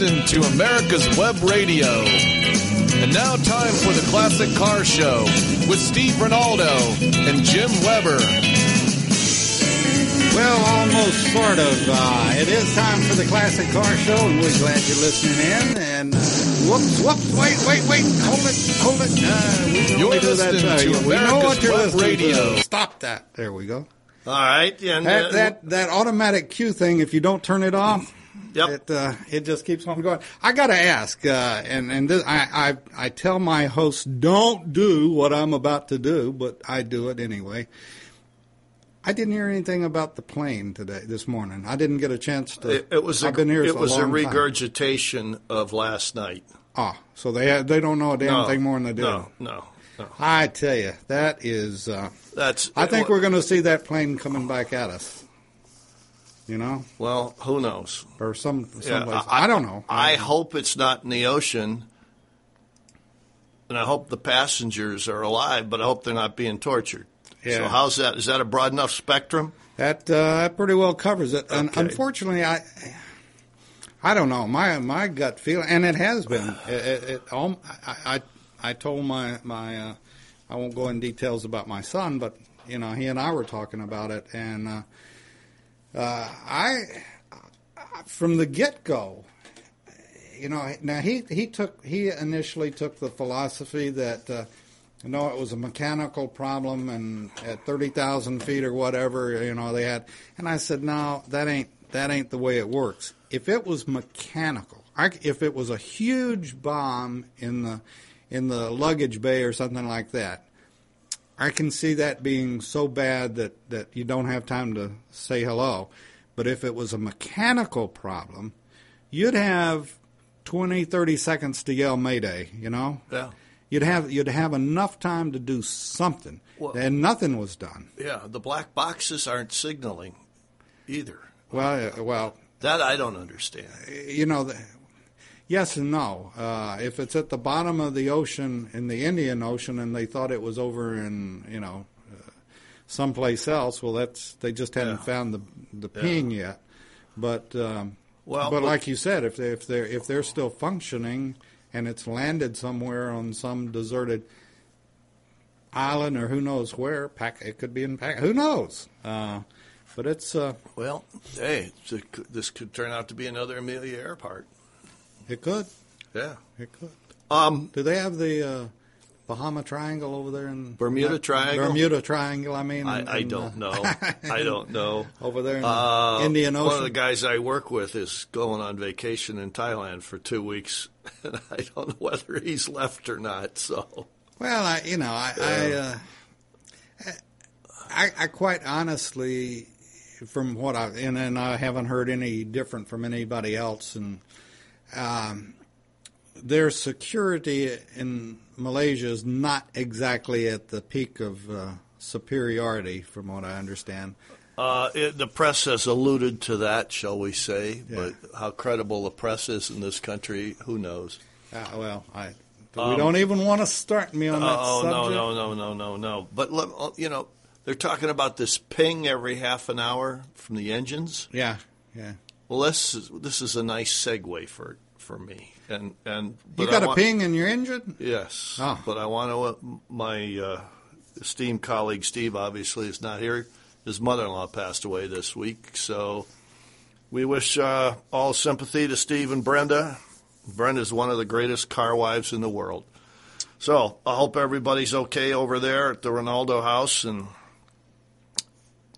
listening to America's Web Radio. And now, time for the Classic Car Show with Steve Ronaldo and Jim Weber. Well, almost sort of. Uh, it is time for the Classic Car Show, and we're glad you're listening in. And uh, whoops, whoops, wait, wait, wait, hold it, hold it. Uh, we You're normally do that listening to to you. Know America's what you're Web Radio. to. Stop that. There we go. All right. And, That uh, that that automatic cue thing. If you don't turn it off, Yep. it uh, it just keeps on going. I got to ask, uh, and and this, I, I I tell my hosts don't do what I'm about to do, but I do it anyway. I didn't hear anything about the plane today, this morning. I didn't get a chance to. it, it was a, I've been here it was a time. regurgitation of last night. Ah, so they they don't know a damn No, thing more than they do. No, no, no. I tell you, that is. Uh, That's. I think we're going to see that plane coming back at us. You know, Well, who knows? or some Yeah, someplace. I, don't know. I hope it's not in the ocean, and I hope the passengers are alive, but I hope they're not being tortured. Yeah. So how's that? Is that a broad enough spectrum? That uh, that pretty well covers it. And Okay. unfortunately, I I don't know my my gut feeling, and it has been. It, it, it all, I, I I told my my uh, I won't go in details about my son, but you know he and I were talking about it, and uh, uh, I from the get go. You know, now he he took he initially took the philosophy that uh, no, it was a mechanical problem, and at thirty thousand feet or whatever, you know, they had. And I said, no, that ain't that ain't the way it works. If it was mechanical, I, if it was a huge bomb in the in the luggage bay or something like that, I can see that being so bad that that you don't have time to say hello. But if it was a mechanical problem, you'd have 20, 30 seconds to yell Mayday. You know. Yeah. You'd have you'd have enough time to do something, Well- and nothing was done. Yeah. The black boxes aren't signaling either. Well, uh, well, That I don't understand. you know, the, yes and no. Uh, if it's at the bottom of the ocean in the Indian Ocean, and they thought it was over in you know uh, someplace else, well, that's they just hadn't Yeah. found the the ping yet. But um, Well, but but- like you said, if they if they're if they're still functioning and it's landed somewhere on some deserted island or who knows where, pack it could be in pack. Who knows? Uh, but it's uh, Well, hey, this could turn out to be another Amelia Earhart. It could Yeah. it could. Um. Do they have the uh, Bahama Triangle over there in Bermuda not- Triangle? Bermuda Triangle. I mean, in- I, I don't uh, know. I don't know. over there in Uh, the Indian One of the guys I work with is going on vacation in Thailand for two weeks, and I don't know whether he's left or not. So, Well, I you know I I, uh, I I quite honestly, from what I and, and I haven't heard any different from anybody else, and um, their security in Malaysia is not exactly at the peak of uh, superiority, from what I understand. uh, it, the press has alluded to that, shall we say? Yeah. But how credible the press is in this country, who knows? Uh, well, I we don't even want to start me on that Oh no, subject. no, no, no, no, no! But let- uh, you know, they're talking about this ping every half an hour from the engines. Yeah, yeah. Well, this is, this is a nice segue for for me, and and You got a want- ping in your engine? Yes, Oh. but I want to. My uh, esteemed colleague Steve obviously is not here. His mother-in-law passed away this week, so we wish uh, all sympathy to Steve and Brenda. Brenda is one of the greatest car wives in the world. So I hope everybody's okay over there at the Ronaldo house. And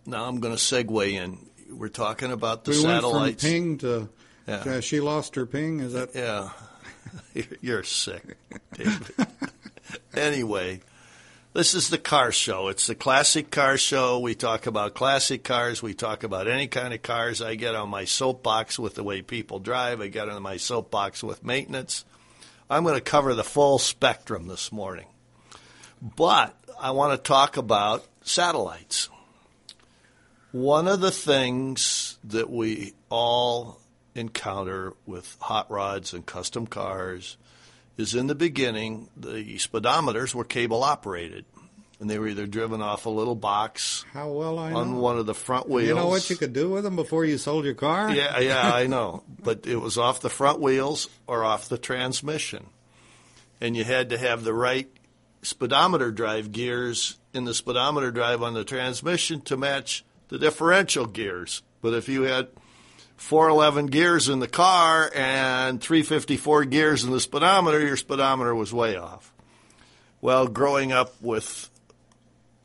now I'm going to segue in. We're talking about the we went from ping to Yeah. uh, she lost her ping. Is that? Yeah. You're- You're sick, David. anyway, this is the car show. It's the classic car show. We talk about classic cars. We talk about any kind of cars. I get on my soapbox with the way people drive. I get on my soapbox with maintenance. I'm going to cover the full spectrum this morning. But I want to talk about satellites. One of the things that we all encounter with hot rods and custom cars is in the beginning, the speedometers were cable operated. and they were either driven off a little box How well I know. on one of the front wheels. you know what you could do with them before you sold your car? Yeah, yeah, I know. But it was off the front wheels or off the transmission. And you had to have the right speedometer drive gears in the speedometer drive on the transmission to match the differential gears. But if you had 411 gears in the car and 354 gears in the speedometer, your speedometer was way off. Well, growing up with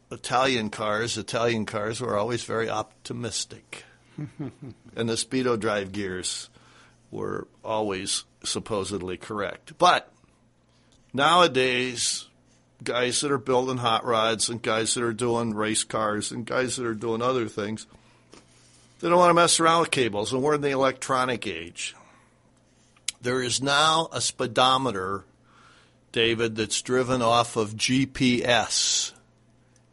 Italian cars, Italian cars were always very optimistic. and the speedo drive gears were always supposedly correct. But nowadays, guys that are building hot rods and guys that are doing race cars and guys that are doing other things, they don't want to mess around with cables. And we're in the electronic age. There is now a speedometer, David, that's driven off of GPS.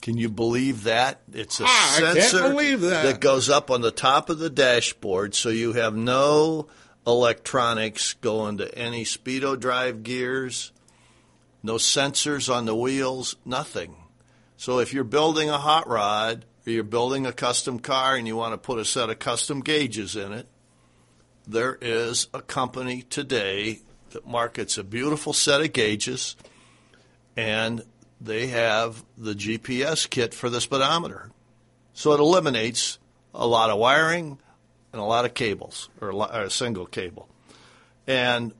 Can you believe that? It's a Ah, sensor that. that goes up on the top of the dashboard, so you have no electronics going to any speedo drive gears, no sensors on the wheels, nothing. So if you're building a hot rod or you're building a custom car and you want to put a set of custom gauges in it, there is a company today that markets a beautiful set of gauges and they have the GPS kit for the speedometer. So it eliminates a lot of wiring and a lot of cables, or a, single cable. And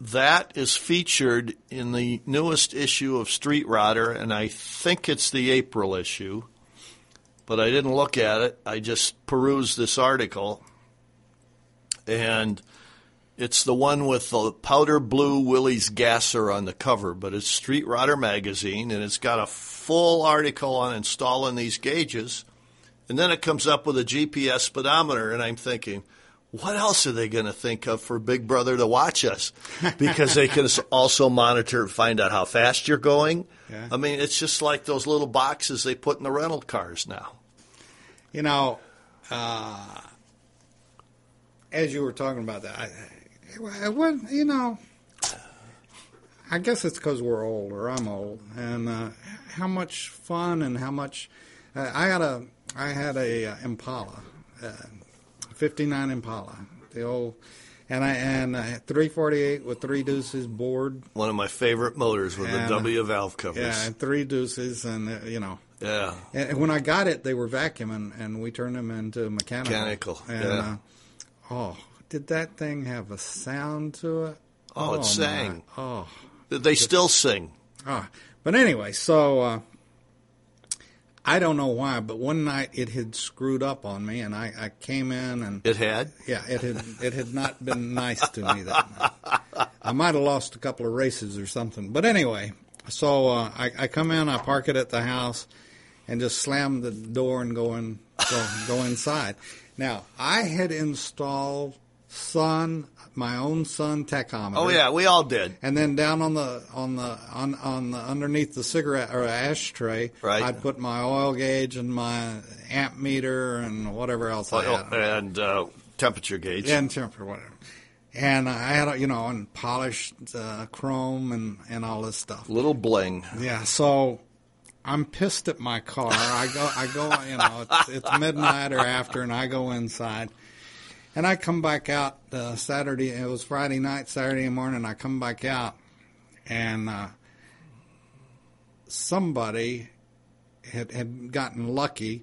that is featured in the newest issue of Street Rodder, and I think it's the April issue, but I didn't look at it. I just perused this article, and it's the one with the powder blue Willys gasser on the cover, but it's Street Rodder magazine, and it's got a full article on installing these gauges. And then it comes up with a GPS speedometer, and I'm thinking, what else are they going to think of for Big Brother to watch us? Because they can also monitor, and find out how fast you're going. Yeah. I mean, it's just like those little boxes they put in the rental cars now. You know, uh, as you were talking about that, I, I, well, you know, I guess it's because we're old, or I'm old, and uh, how much fun and how much uh, I had a I had a uh, Impala, uh, '59 Impala, the old, and I and uh, 348 with three deuces board, One of my favorite motors with And, the W valve covers. yeah, and three deuces, and uh, you know. yeah. And when I got it, they were vacuuming, and we turned them into mechanical. Mechanical, And, yeah. uh, oh, did that thing have a sound to it? Oh, it my. sang. Oh, They still sing. ah. But anyway, so uh, I don't know why, but one night it had screwed up on me, and I, I came in and It had. yeah, it had it had not been nice to me that night. I might have lost a couple of races or something. But anyway, so uh, I, I come in, I park it at the house, and just slam the door and go in go, go inside. Now I had installed Sun, my own Sun tachometer. Oh yeah, we all did. And then down on the on the on on the underneath the cigarette or ashtray, Right. I'd put my oil gauge and my amp meter and whatever else I Oil had and uh, temperature gauge. and temperature, whatever. And I had, you know, and polished uh, chrome and, and all this stuff. Little bling. Yeah, so I'm pissed at my car. I go, I go, you know, it's, it's midnight or after, and I go inside. And I come back out uh, Saturday. It was Friday night, Saturday morning. I come back out, and uh, somebody had had gotten lucky.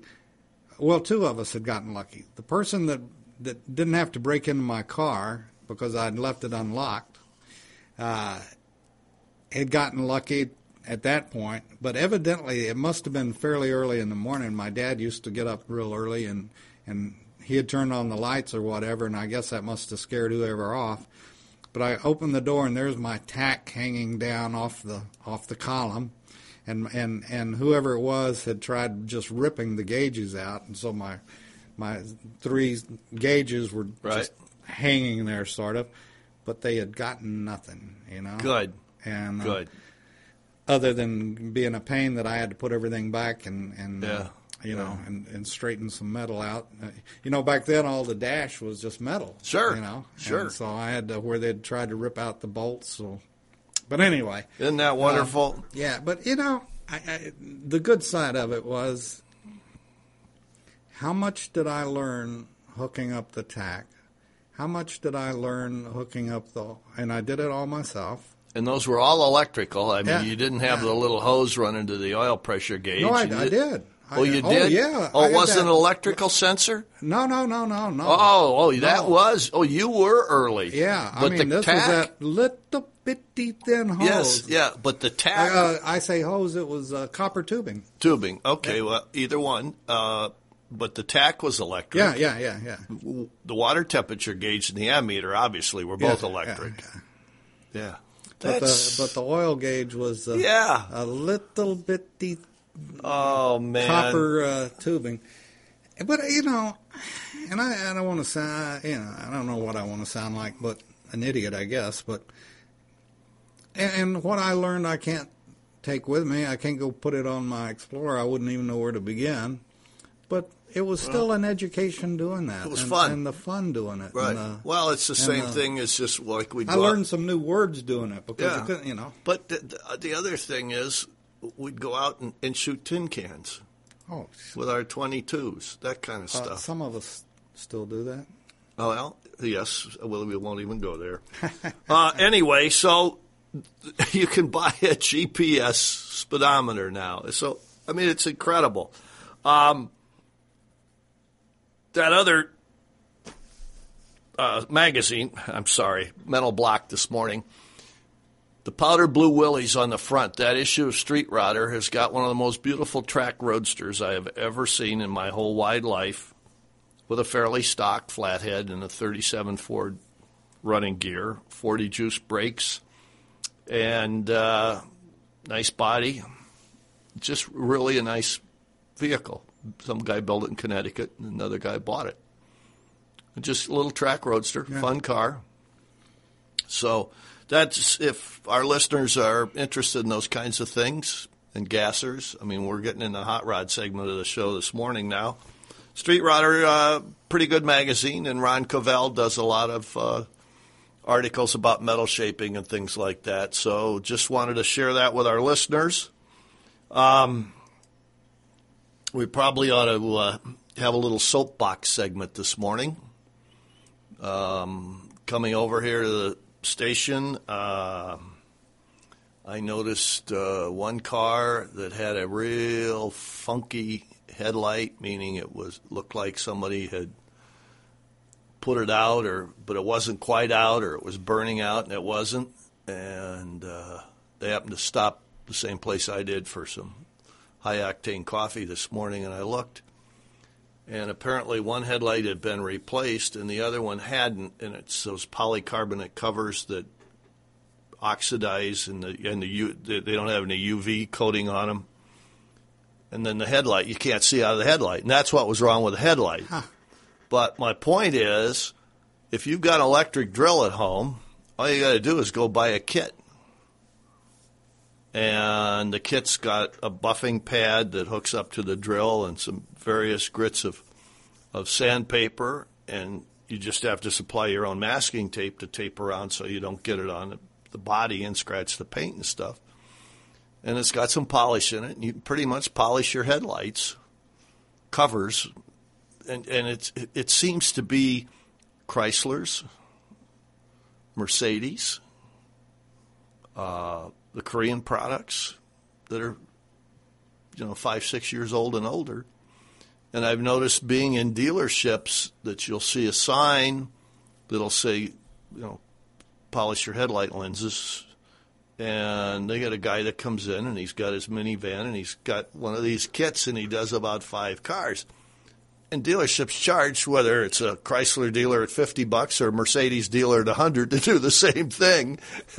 Well, two of us had gotten lucky. The person that that didn't have to break into my car because I'd left it unlocked uh, had gotten lucky at that point. But evidently, it must have been fairly early in the morning. My dad used to get up real early, and and he had turned on the lights or whatever, and I guess that must have scared whoever off. But I opened the door, and there's my tach hanging down off the off the column, and and and whoever it was had tried just ripping the gauges out, and so my my three gauges were Right. just hanging there, sort of, but they had gotten nothing, you know. Good. And uh, Good. other than being a pain that I had to put everything back and and uh, Yeah. You know and, and straighten some metal out. Uh, you know, back then all the dash was just metal. Sure. You know. Sure. And so I had to, where they'd tried to rip out the bolts. So, but anyway, Isn't that wonderful? yeah. But you know, I, I, the good side of it was how much did I learn hooking up the tach? How much did I learn hooking up the? And I did it all myself. And those were all electrical. I mean, Yeah, you didn't have yeah. the little hose running to the oil pressure gauge. No, I, I did. I Oh, you did. did? yeah. Oh, it wasn't that- an electrical sensor? No, no, no, no, no. Oh, oh, that No. was. Oh, you were early. Yeah, I but mean, the this tach, was that little bitty thin hose. Yes, yeah, but the tach Uh, I say hose. It was uh, copper tubing. tubing. Okay, well, either one. Uh, but the tach was electric. Yeah, yeah, yeah, yeah. The water temperature gauge and the ammeter obviously were both Yeah, electric. yeah, Yeah. But the but the oil gauge was uh, yeah. a little bitty Oh man. copper uh, tubing. But you know, and I, I don't want to sound, you know, I don't know what I want to sound like, but an idiot, I guess. But and, and what I learned, I can't take with me. I can't go put it on my Explorer. I wouldn't even know where to begin. But it was still an education doing that. It was and, fun. and the fun doing it. Right. Uh, well, it's the same uh, thing as just like we. I learned some new words doing it because Yeah. You know. But the, the, the other thing is, we'd go out and, and shoot tin cans Oh, with our 22s, that kind of uh, stuff. some of us still do that. Oh, well, yes. Well, we won't even go there. uh, anyway, so you can buy a GPS speedometer now. So, I mean, it's incredible. Um, that other uh, magazine, I'm sorry, Mental Block this morning, the powder blue Willys on the front, that issue of Street Rodder has got one of the most beautiful track roadsters I have ever seen in my whole wide life with a fairly stock flathead and a 37 Ford running gear, 40 juice brakes, and uh, nice body. Just really a nice vehicle. Some guy built it in Connecticut, and another guy bought it. Just a little track roadster, fun car. So that's if our listeners are interested in those kinds of things and gassers. I mean, we're getting in the hot rod segment of the show this morning now. Street Rodder, uh, pretty good magazine, and Ron Covell does a lot of uh, articles about metal shaping and things like that. So just wanted to share that with our listeners. Um, we probably ought to uh, have a little soapbox segment this morning. Um, coming over here to the station, uh, I noticed uh, one car that had a real funky headlight, meaning it was looked like somebody had put it out, or but it wasn't quite out, or it was burning out, and it wasn't. And uh, they happened to stop the same place I did for some high octane coffee this morning, and I looked, and apparently one headlight had been replaced, and the other one hadn't, and it's those polycarbonate covers that oxidize, and the and the U, they they don't have any UV coating on them. And then the headlight, you can't see out of the headlight, and that's what was wrong with the headlight. But my point is, if you've got an electric drill at home, all you got to do is go buy a kit. And the kit's got a buffing pad that hooks up to the drill and some various grits of, of sandpaper. And you just have to supply your own masking tape to tape around so you don't get it on the, body and scratch the paint and stuff. And it's got some polish in it. And you can pretty much polish your headlights, covers, and and it's it, it seems to be Chrysler's, Mercedes, uh, the Korean products that are you know five six years old and older. And I've noticed being in dealerships that you'll see a sign that'll say, you know, polish your headlight lenses. And they got a guy that comes in and he's got his minivan and he's got one of these kits and he does about five cars and dealerships charge whether it's a Chrysler dealer at 50 bucks or a Mercedes dealer at 100 to do the same thing.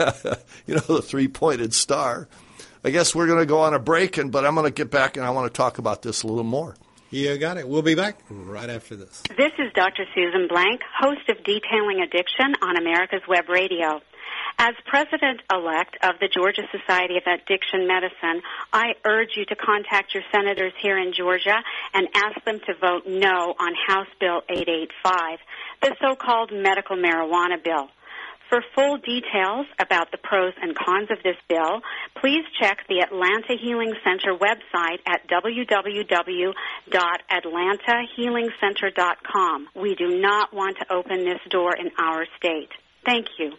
you know, the three-pointed star. I guess we're going to go on a break and but I'm going to get back and I want to talk about this a little more. You got it. We'll be back right after this. This is Dr. Susan Blank, host of Detailing Addiction on America's Web Radio. As president elect of the Georgia Society of Addiction Medicine, I urge you to contact your senators here in Georgia and ask them to vote no on House Bill 885, the so called medical marijuana bill. For full details about the pros and cons of this bill, please check the Atlanta Healing Center website at www.atlantahealingcenter.com. We do not want to open this door in our state. Thank you.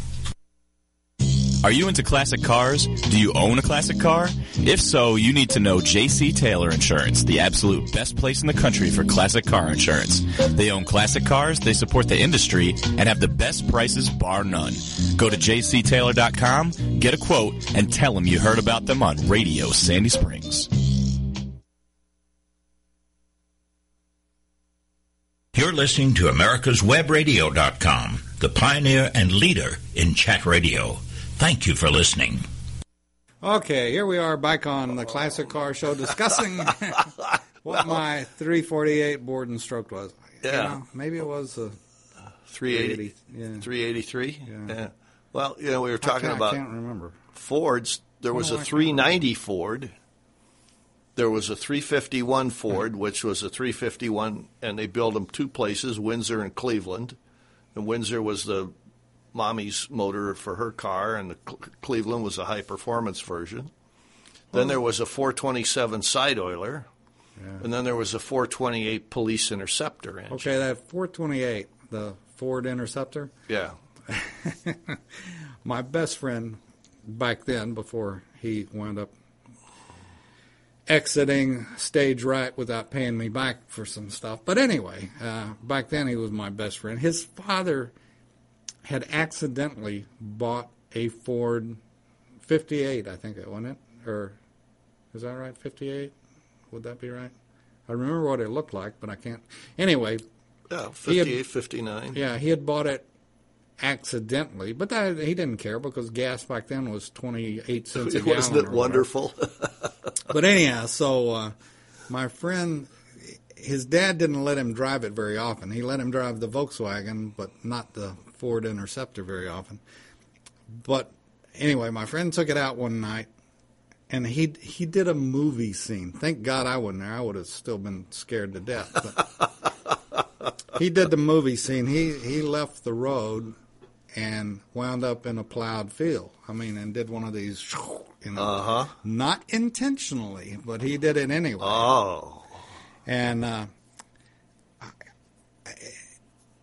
Are you into classic cars? Do you own a classic car? If so, you need to know JC Taylor Insurance, the absolute best place in the country for classic car insurance. They own classic cars, they support the industry, and have the best prices bar none. Go to jctaylor.com, get a quote, and tell them you heard about them on Radio Sandy Springs. You're listening to americaswebradio.com, the pioneer and leader in chat radio. Thank you for listening. Okay, here we are back on the Classic Car Show discussing what my 348 Borden stroke was. You Yeah. know, maybe it was a 380, 380, yeah. 383? Yeah. Well, you know, we were I talking can't, about I can't remember. Fords. There was Oh, a I 390 Ford. There was a 351 Ford, which was a 351, and they built them two places, Windsor and Cleveland. And Windsor was the mommy's motor for her car, and the Cleveland was a high performance version. Then there was a 427 side oiler, and then there was a 428 police interceptor engine. Okay, that 428, the Ford Interceptor. Yeah. My best friend back then, before he wound up exiting stage right without paying me back for some stuff. But anyway, uh, back then he was my best friend. His father had accidentally bought a Ford 58, I think it wasn't it, or is that right? 58? Would that be right? I remember what it looked like, but I can't. Anyway, Yeah, He had- 58, 59. yeah, he had bought it accidentally, but that, he didn't care because gas back then was 28 cents a gallon. Wasn't it wonderful? But anyhow, so uh, my friend, his dad didn't let him drive it very often. He let him drive the Volkswagen, but not the Ford Interceptor very often. But anyway, my friend took it out one night, and he he did a movie scene. Thank God I wasn't there. I would have still been scared to death. But he did the movie scene. He he left the road and wound up in a plowed field. I mean, and did one of these, you know, Uh huh. not intentionally, but he did it anyway. Oh. And uh,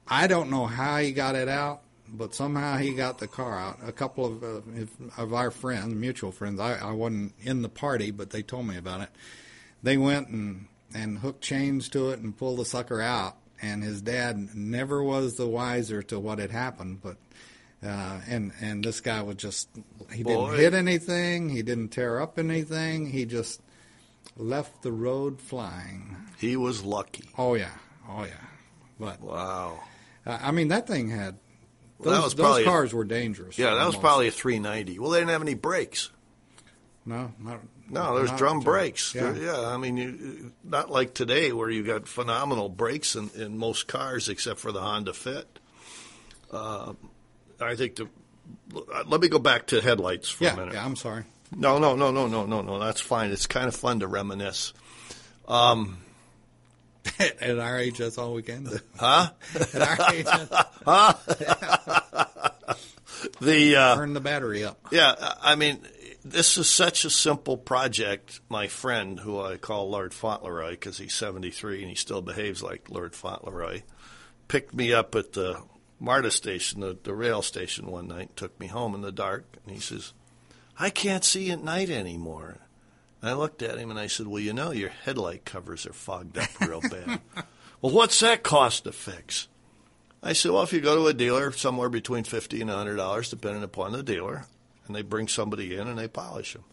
I don't know how he got it out, but somehow he got the car out. A couple of uh, of our friends, mutual friends, I, I wasn't in the party, but they told me about it. They went and and hooked chains to it and pulled the sucker out. And his dad never was the wiser to what had happened, but. Uh, and and this guy was just he Boy. didn't hit anything he didn't tear up anything he just left the road flying He was lucky. Oh yeah, oh yeah. But Wow. I mean, that thing had those, Well, that was those cars were dangerous. Yeah, that was probably a 390. Well, they didn't have any brakes. no, not, No, there's drum brakes. Yeah. Yeah. I mean, you, not like today where you got phenomenal brakes in, in most cars except for the Honda Fit. Uh, I think the. Let me go back to headlights for yeah, a minute. yeah. I'm sorry. No, no, no, no, no, no, no. That's fine. It's kind of fun to reminisce. Um, At our age, that's all we can do. huh? At our age, that's- The uh, turn the battery up. Yeah, I mean, this is such a simple project. My friend, who I call Lord Fauntleroy because he's 73 and he still behaves like Lord Fauntleroy, picked me up at the MARTA station, the, the rail station, one night, took me home in the dark, and he says, I can't see at night anymore. I looked at him and I said, Well, you know, your headlight covers are fogged up real bad. well, what's that cost to fix? I said, well, if you go to a dealer, somewhere between fifty and hundred dollars, depending upon the dealer, and they bring somebody in and they polish them.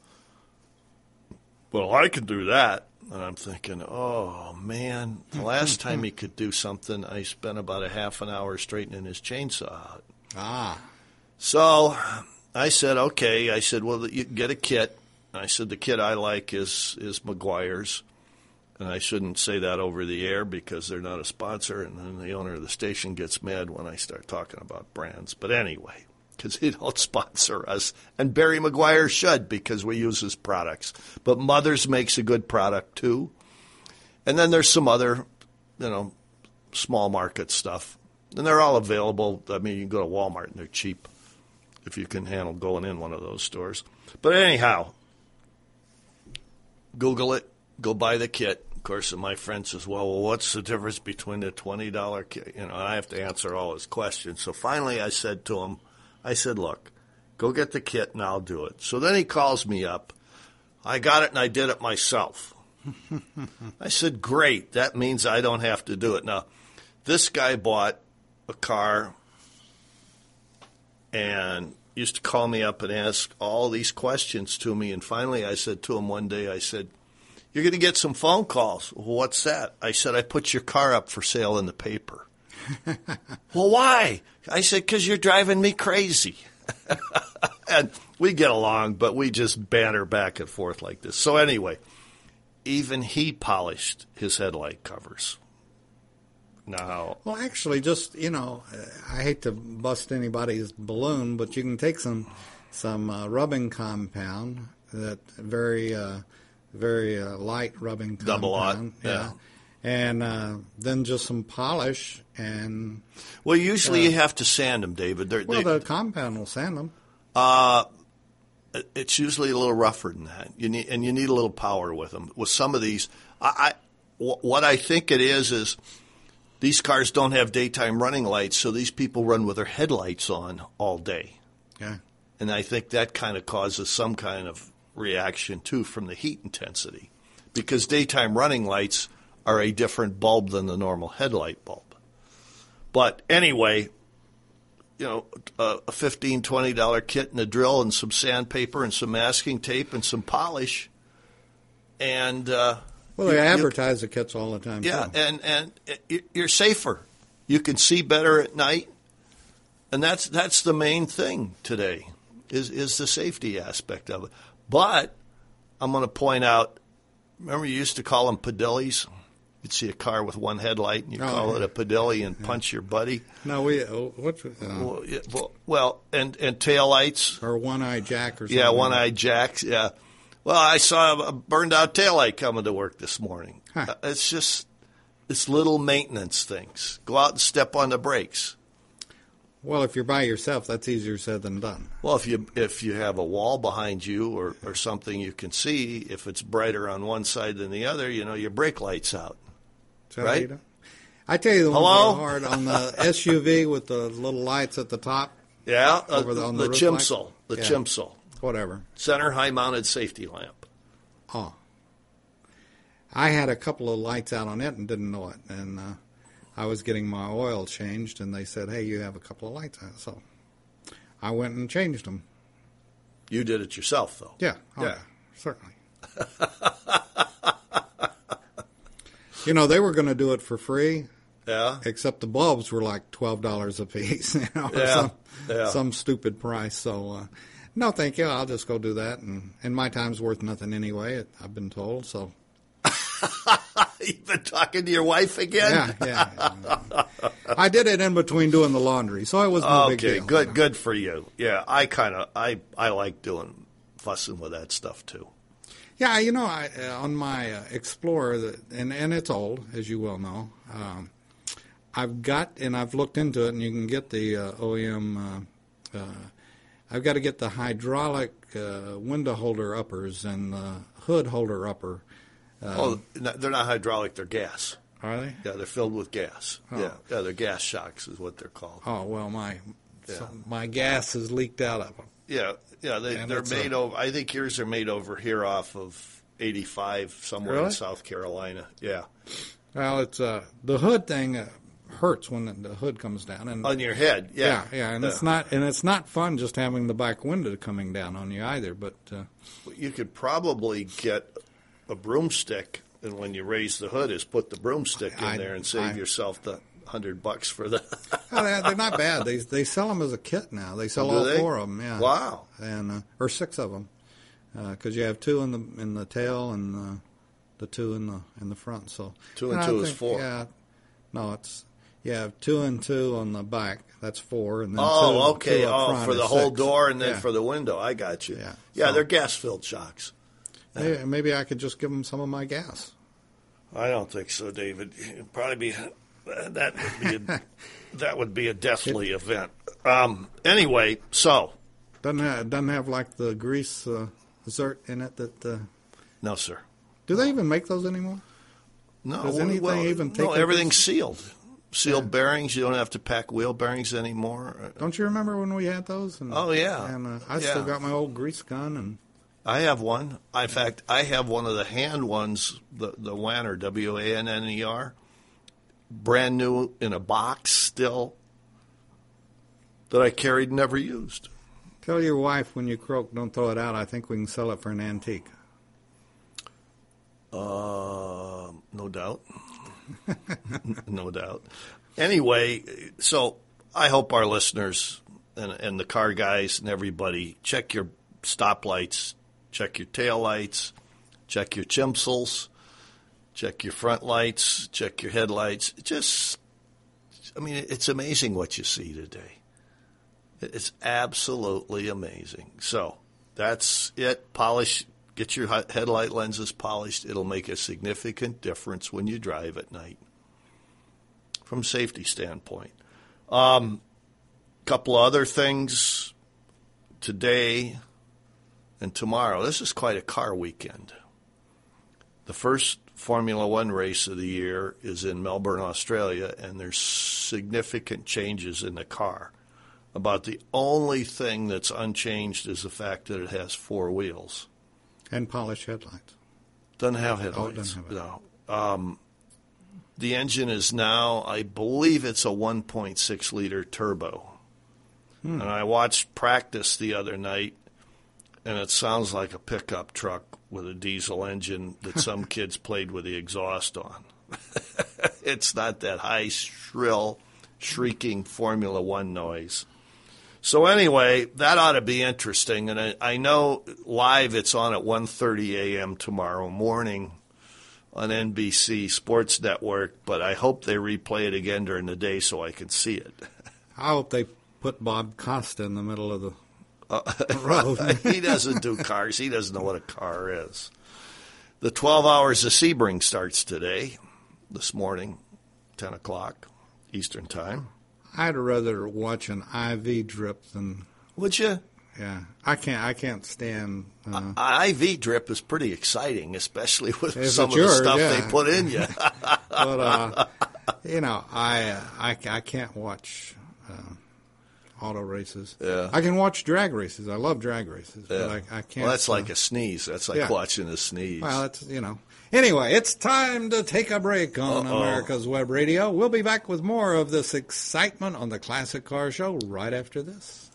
Well, I can do that, and I'm thinking, oh man, the last time he could do something, I spent about a half an hour straightening his chainsaw out. Ah, So I said, okay. I said, well, you get a kit. I said the kid I like is is Meguiar's, and I shouldn't say that over the air because they're not a sponsor, and then the owner of the station gets mad when I start talking about brands. But anyway, because he don't sponsor us, and Barry Meguiar should because we use his products. But Mothers makes a good product too, and then there's some other, you know, small market stuff, and they're all available. I mean, you can go to Walmart and they're cheap if you can handle going in one of those stores. But anyhow, Google it, go buy the kit. Of course, my friend says, well, well, what's the difference between the $20 kit? You know, I have to answer all his questions. So finally I said to him, I said, look, go get the kit and I'll do it. So then he calls me up. I got it and I did it myself. I said, great. That means I don't have to do it. Now, this guy bought a car and used to call me up and ask all these questions to me. And finally, I said to him one day, I said, You're going to get some phone calls. Well, what's that? I said, I put your car up for sale in the paper. well, why? I said, Because you're driving me crazy. and we get along, but we just banter back and forth like this. So, anyway, even he polished his headlight covers. Now, Well, actually, just you know, uh, I hate to bust anybody's balloon, but you can take some some uh, rubbing compound that very uh, very uh, light rubbing compound, Double aught, yeah. and uh, then just some polish, and well, usually you have to sand them, David. They're, well, they, the compound will sand them. it's usually a little rougher than that. You need and you need a little power with them. With some of these, I, I what I think it is is these cars don't have daytime running lights, so these people run with their headlights on all day, Yeah. and I think that kind of causes some kind of reaction too from the heat intensity, because daytime running lights are a different bulb than the normal headlight bulb. But anyway, you know, a, a fifteen, twenty dollar kit and a drill and some sandpaper and some masking tape and some polish, and uh, Well, they you- you- advertise the kits all the time. yeah, too. and and it- you're safer. You can see better at night, and that's that's the main thing today is is the safety aspect of it. But I'm going to point out. Remember, you used to call them padilles. You'd see a car with one headlight, and you Oh, call yeah. it a padilli and punch your buddy. No, we uh, what uh, Well, yeah, well, well, and and tail lights. or one eye jack or something. Yeah, one eyed jacks. Yeah. Well, I saw a burned out taillight coming to work this morning. Huh. Uh, It's just it's little maintenance things. Go out and step on the brakes. Well, if you're by yourself, that's easier said than done. Well, if you if you have a wall behind you or, or something you can see, if it's brighter on one side than the other, you know your brake lights out. How Right. I tell you the one Hello? that hard on the SUV with the little lights at the top, Yeah, uh, Over the- on the, the chimsel, the? Yeah. chimsel, whatever. center high mounted safety lamp. Oh, I had a couple of lights out on it and didn't know it, and uh, I was getting my oil changed, and they said, "Hey, you have a couple of lights out." So I went and changed them. You did it yourself, though. Yeah, oh, Yeah. certainly. you know, they were going to do it for free, Yeah. except the bulbs were like twelve dollars a piece, you know, Yeah, some yeah. some stupid price. So, uh, no, thank you. I'll just go do that, and and my time's worth nothing anyway. I've been told. So, You've been talking to your wife again. yeah, yeah. I did it in between doing the laundry, so it was no big okay, deal. good, you know. good for you. Yeah, I kind of I I like doing fussing with that stuff too. Yeah, you know, I, uh, on my uh, Explorer, and and it's old, as you well know. Um, I've got and I've looked into it, and you can get the uh, OEM. I've got to get the hydraulic uh, window holder uppers and the hood holder upper. oh, no, they're not hydraulic; they're gas. Are they? Yeah, they're filled with gas. Oh. Yeah, yeah, they're gas shocks is what they're called. Oh well, my Yeah. so my gas has leaked out of them. Yeah, yeah, they, And they're it's a- made over. I think yours are made over here off of 85 somewhere in South Carolina. Yeah, Well, it's uh, the hood thing uh, hurts when the, the hood comes down, and on your head. Yeah, yeah, yeah, and it's not and it's not fun just having the back window coming down on you either. But uh, You could probably get a broomstick, and when you raise the hood, is put the broomstick in I- there and save I- yourself the hundred bucks for the. oh, they're, they're not bad. They they sell them as a kit now. They sell Do all they? four of them. Yeah. Wow. And uh, or six of them, because you have two in the in the tail and uh, the two in the in the front. So Two and I two is four. Yeah, no, it's yeah two and two on the back. That's four, and then Oh, two, okay. two Oh, for the whole six. door and then Yeah. for the window. I got you. Yeah. Yeah, So- they're gas filled shocks. Maybe, maybe I could just give them some of my gas. I don't think so, David. It'd probably be that would be a, that would be a deathly event. Um, anyway, so Doesn't have, doesn't have like the grease uh, zerk in it. That uh, no, sir. do they even make those anymore? No, Does anything well, even take no? Everything's grease- sealed. Sealed bearings. You don't have to pack wheel bearings anymore. Don't you remember when we had those? And, Oh, yeah. and uh, I Yeah. still got my old grease gun and I have one. In fact, I have one of the hand ones, the the Wanner W A N N E R, brand new in a box still that I carried and never used. tell your wife when you croak, don't throw it out. I think we can sell it for an antique. Uh, no doubt. no doubt. Anyway, so I hope our listeners and, and the car guys and everybody check your stoplights, check your tail lights, check your chimsels, check your front lights, check your headlights. Just, I mean, it's amazing what you see today. It's absolutely amazing. So that's it. Polish, get your headlight lenses polished. It'll make a significant difference when you drive at night from a safety standpoint. Um, couple other things today and tomorrow. This is quite a car weekend. The first Formula One race of the year is in Melbourne, Australia, and there's significant changes in the car. About the only thing that's unchanged is the fact that it has four wheels. And polished headlights. Doesn't have Oh, headlights. doesn't have no. Um, the engine is now, I believe it's a 1.6 liter turbo. Hmm. And I watched practice the other night, and it sounds like a pickup truck with a diesel engine that some kids played with the exhaust on. it's not that high, shrill, shrieking Formula One noise. So anyway, that ought to be interesting, and I, I know live it's on at 1:30 a.m. tomorrow morning on NBC Sports Network, but I hope they replay it again during the day so I can see it. I hope they put Bob Costa in the middle of the uh, road. he doesn't do cars. He doesn't know what a car is. The 12 hours of Sebring starts today, this morning, 10 o'clock Eastern Time. I'd rather watch an IV drip than Would you? yeah. I can't. I can't stand. Uh, IV drip is pretty exciting, especially with some of the stuff yeah. they put in you. but uh, you know, I, uh, I I can't watch uh, auto races. Yeah. I can watch drag races. I love drag races, but I, I can't. well, that's like uh, a sneeze. That's like yeah. watching a sneeze. Well, it's you know. Anyway, it's time to take a break on Uh-oh. America's Web Radio. We'll be back with more of this excitement on the Classic Car Show right after this.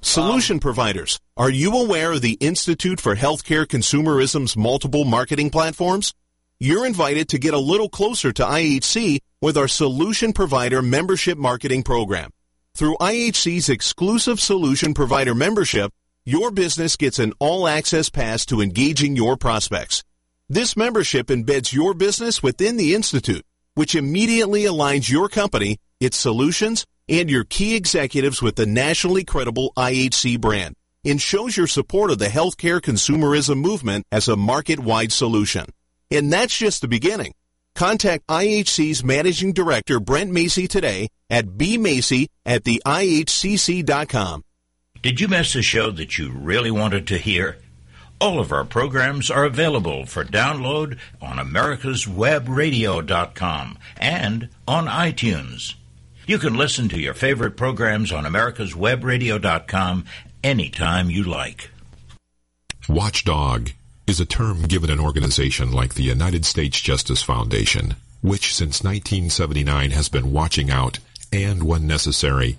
Solution providers, are you aware of the Institute for Healthcare Consumerism's multiple marketing platforms? You're invited to get a little closer to IHC with our Solution Provider Membership Marketing Program. Through IHC's exclusive Solution Provider membership, your business gets an all-access pass to engaging your prospects. This membership embeds your business within the Institute, which immediately aligns your company, its solutions, and your key executives with the nationally credible IHC brand and shows your support of the healthcare consumerism movement as a market-wide solution. And that's just the beginning. Contact IHC's Managing Director Brent Macy today at bmacy at theihcc.com. Did you miss a show that you really wanted to hear? All of our programs are available for download on americaswebradio.com and on iTunes. You can listen to your favorite programs on americaswebradio.com anytime you like. Watchdog is a term given an organization like the United States Justice Foundation, which since 1979 has been watching out and, when necessary,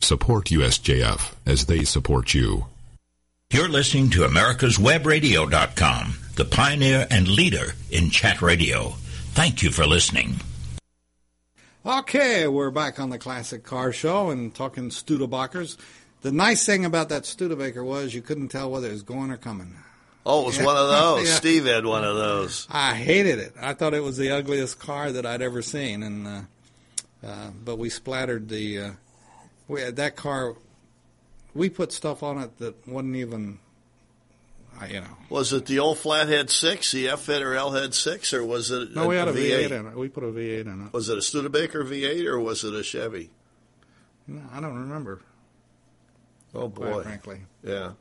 Support USJF as they support you. You're listening to America's America'sWebRadio.com, the pioneer and leader in chat radio. Thank you for listening. Okay, we're back on the Classic Car Show and talking Studebakers. The nice thing about that Studebaker was you couldn't tell whether it was going or coming. Oh, it was Yeah. one of those. Yeah. Steve had one of those. I hated it. I thought it was the ugliest car that I'd ever seen, and uh, uh, but we splattered the uh, we had that car. We put stuff on it that wasn't even, I you know. Was it the old flathead six, the F head or L head six, or was it No, we had a V8? V8 in it. We put a V8 in it. Was it a Studebaker V8 or was it a Chevy? No, I don't remember. Oh Quite boy, frankly, yeah.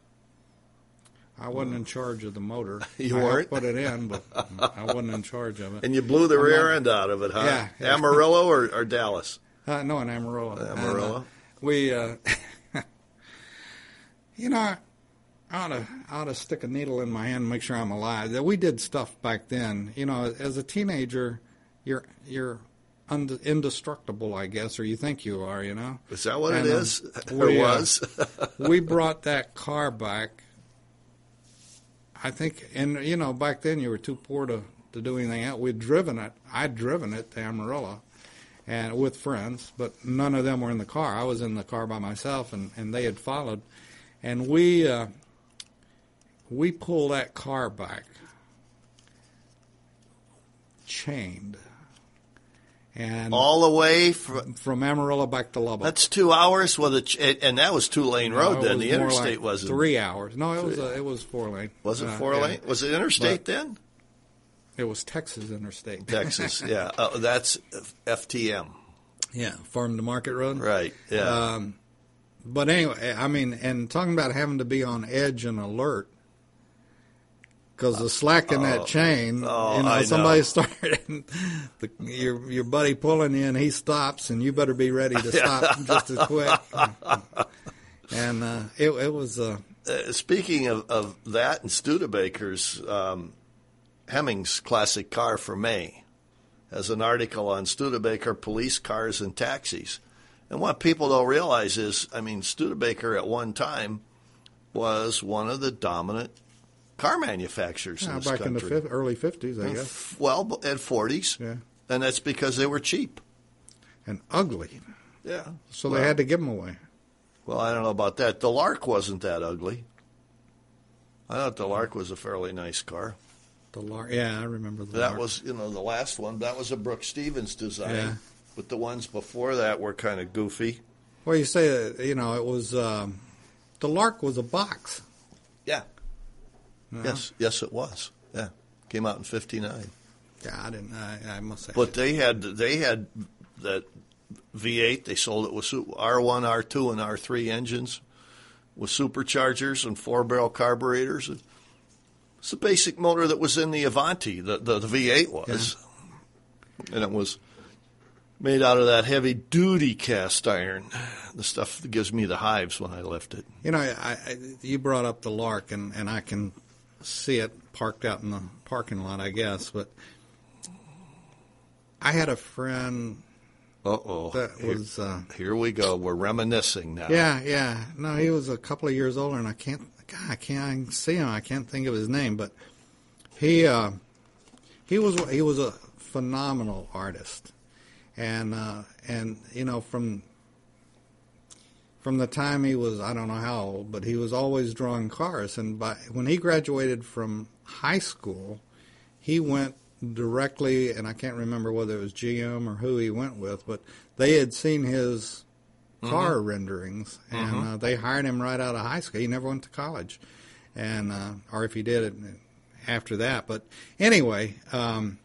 I wasn't in charge of the motor. You I weren't? Put it in, but I wasn't in charge of it. And you blew the I'm rear not- end out of it, huh? Yeah, yeah. Amarillo or, or Dallas? Uh, no, in Amarillo. Amarillo. And, uh, we, uh, you know, I ought to, I ought to stick a needle in my hand and make sure I'm alive. That We did stuff back then. You know, as a teenager, you're you're und- indestructible, I guess, or you think you are. You know. Is that what it is? it um, is? or we, uh, was? we brought that car back. I think, and you know, back then you were too poor to, to do anything else. We'd driven it. I'd driven it to Amarillo, and with friends, but none of them were in the car. I was in the car by myself, and, and they had followed, and we uh, we pulled that car back, chained, and All the way from. from Amarillo back to Lubbock. That's two hours with a, ch- and that was two lane road. it then the interstate like wasn't. three hours. No, it was uh, it was four lane. Was it Uh, four yeah. lane? Was it interstate then? It was Texas Interstate. Texas, yeah. Oh, that's FTM, yeah, Farm to Market Road. right? Yeah. Um, but anyway, I mean, and talking about having to be on edge and alert because the slack in that chain, oh, you know, I know. somebody started, the, your your buddy pulling in, he stops, and you better be ready to stop just as quick. And uh, it it was uh, Uh, speaking of, of that and Studebakers, um, Hemmings' classic car for May has an article on Studebaker police cars and taxis. And what people don't realize is, I mean, Studebaker at one time was one of the dominant car manufacturers yeah, in this back in the country. early fifties, I guess, well, at 40s. Yeah. And that's because they were cheap. and ugly. Yeah. So well, they had to give them away. Well, I don't know about that. The Lark wasn't that ugly. I thought the Lark was a fairly nice car. The lar- yeah, I remember the That Lark. was, you know, the last one. That was a Brooks Stevens design. Yeah. But the ones before that were kind of goofy. Well, you say that you know it was um, the Lark was a box. Yeah. you know? Yes, yes, it was. Yeah, came out in '59. Yeah, I didn't. I, I must say. But they had they had that V8. They sold it with R1, R2, and R3 engines with superchargers and four barrel carburetors. It's the basic motor that was in the Avanti. The the, the V8 was, and it was made out of that heavy duty cast iron. The stuff that gives me the hives when I lift it. you know, I, I, you brought up the Lark, and, and I can see it parked out in the parking lot, I guess. But I had a friend Uh oh. that was. Uh, Here we go. We're reminiscing now. Yeah, yeah. No, he was a couple of years older, and I can't. God, I can't I can see him. I can't think of his name, but he uh, he was he was a phenomenal artist, and uh, and you know from from the time he was I don't know how old, but he was always drawing cars, and by when he graduated from high school, he went directly, and I can't remember whether it was GM or who he went with, but they had seen his car renderings, and uh, they hired him right out of high school. He never went to college, and uh, or if he did it after that. But anyway, um,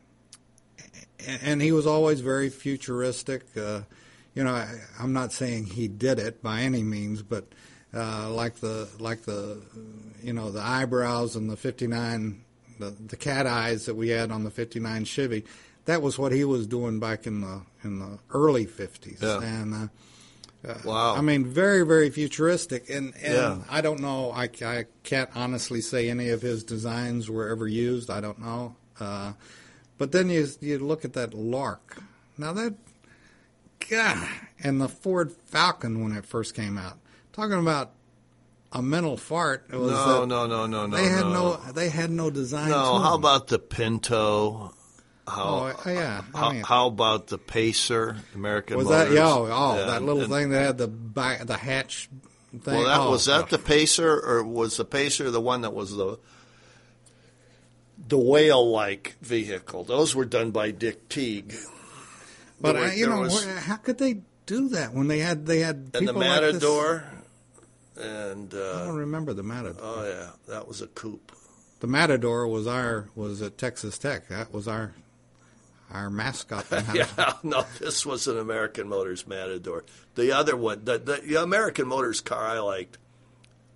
and he was always very futuristic. Uh, you know, I, I'm not saying he did it by any means, but uh, like the like the you know the eyebrows and the '59 the the cat eyes that we had on the '59 Chevy. That was what he was doing back in the in the early '50s, Yeah. and uh, Wow. I mean, very, very futuristic. And, and Yeah. I don't know, I, I can't honestly say any of his designs were ever used. I don't know. Uh, But then you you look at that Lark. Now that, God, and the Ford Falcon when it first came out. Talking about a mental fart. It was No, no, no, no, no. They had no. no. They had no design. No, how about the Pinto? How, Oh, yeah. I how, mean- how about the Pacer, American Was Motors? that yeah, oh, oh that little and- thing that had the back, the hatch thing? Well, that oh, was that oh. the Pacer, or was the Pacer the one that was the the whale-like vehicle? Those were done by Dick Teague. But were- uh, you know, was- how could they do that when they had they had and the people like this- Matador, and I uh, don't remember the Matador. oh yeah, that was a coupe. The Matador was our was at Texas Tech. That was our our mascot. Yeah, no, this was an American Motors Matador. The other one, the, the, the American Motors car I liked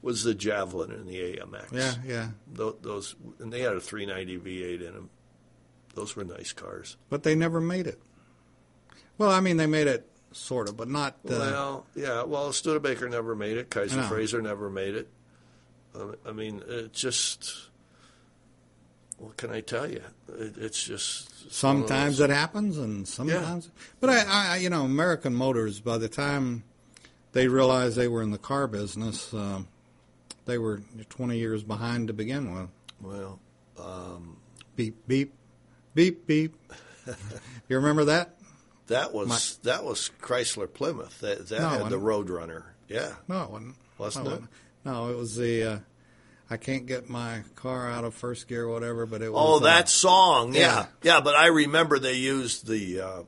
was the Javelin and the AMX. yeah, yeah. Tho- those and they had a 390 V8 in them. Those were nice cars. But they never made it. Well, I mean, they made it sort of, but not. Uh, well, yeah. Well, Studebaker never made it. Kaiser know. Frazer never made it. I mean, it just. What can I tell you? It, it's just it's one of sometimes it happens, and sometimes. But I, I, you know, American Motors. By the time they realized they were in the car business, um, they were 20 years behind to begin with. Well, Beep beep, beep beep. you remember that? that was that was Chrysler Plymouth. That that No, had the Roadrunner. Yeah. No, it wasn't. Wasn't no, it? No, it was the. Uh, I can't get my car out of first gear, or whatever. But it was. Oh, uh, that song. Yeah. yeah. yeah. but I remember they used the uh,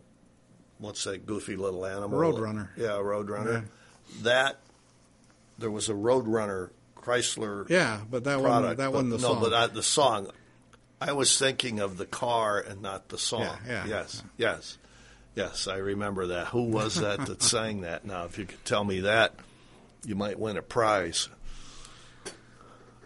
what's that goofy little animal? Roadrunner. Yeah, Roadrunner. Yeah. That there was a Roadrunner Chrysler Yeah, but that wasn't that but- wasn't the no, song. but I, the song. I was thinking of the car and not the song. Yeah, yeah. Yes, yes, yes. I remember that. Who was that that sang that? Now, if you could tell me that, you might win a prize.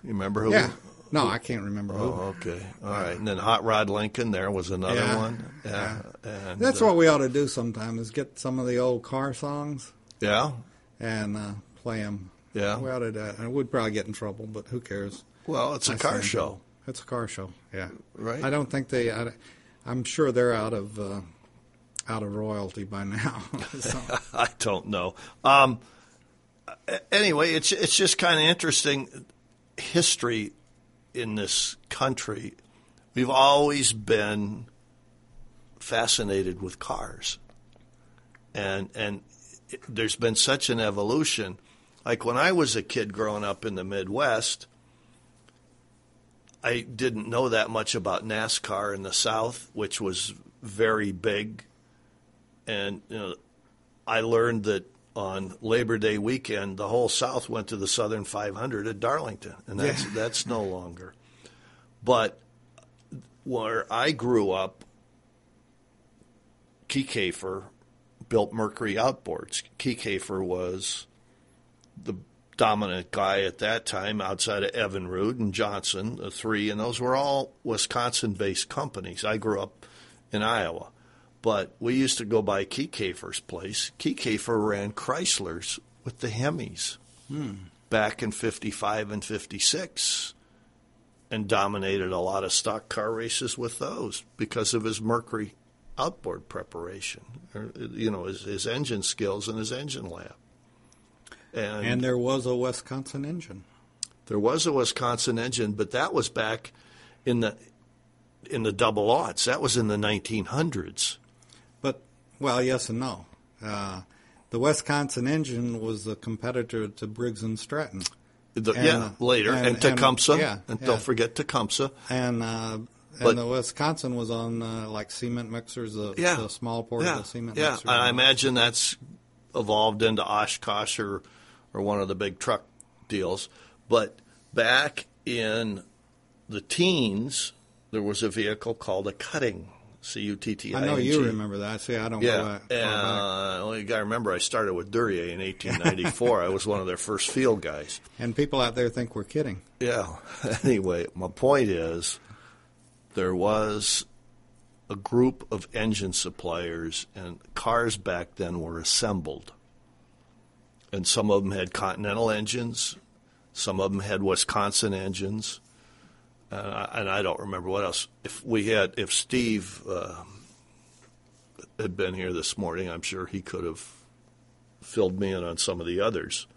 You remember who? yeah. No, I can't remember who. Oh, okay. All right. And then Hot Rod Lincoln, there was another Yeah, one. Yeah. And, That's uh, what we ought to do sometime is get some of the old car songs Yeah. and uh, play them. Yeah. We ought to do that. And we'd probably get in trouble, but who cares? Well, it's a I car say- show. It's a car show. Yeah. Right. I don't think they. I, am sure they're out of uh, out of royalty by now. So, I don't know. Um, anyway, it's it's just kind of interesting history in this country. We've always been fascinated with cars, and and it, there's been such an evolution. Like when I was a kid growing up in the Midwest, I didn't know that much about NASCAR in the South, which was very big, and you know, I learned that on Labor Day weekend, the whole South went to the Southern 500 at Darlington, and that's Yeah. that's no longer. But where I grew up, Kiekhaefer built Mercury outboards. Kiekhaefer was the dominant guy at that time outside of Evinrude and Johnson, the three, and those were all Wisconsin based companies. I grew up in Iowa. But we used to go by Kiekhaefer's place. Kiefer ran Chryslers with the Hemis back in 55 and 56 and dominated a lot of stock car races with those because of his Mercury outboard preparation, or, you know, his, his engine skills and his engine lab. And, and there was a Wisconsin engine. there was a Wisconsin engine, but that was back in the in the double aughts. That was in the 1900s. Well, yes and no. Uh, the Wisconsin engine was a competitor to Briggs and Stratton, The, And, yeah, uh, later and, and- Tecumseh, and- yeah, and yeah. don't forget Tecumseh. and uh, But- and the Wisconsin was on uh, like cement mixers, the, Yeah, the small portable yeah, cement yeah. mixers. I imagine that's evolved into Oshkosh or or one of the big truck deals. But back in the teens, there was a vehicle called a cutting, C U T T I I N G. know you remember that. See, I don't Yeah, that far uh, you got to remember, I started with Duryea in 1894. I was one of their first field guys. And people out there think we're kidding. Yeah. Anyway, my point is there was a group of engine suppliers, and cars back then were assembled. And some of them had Continental engines, some of them had Wisconsin engines. And I, don't remember what else. If we had, if Steve uh, had been here this morning, I'm sure he could have filled me in on some of the others.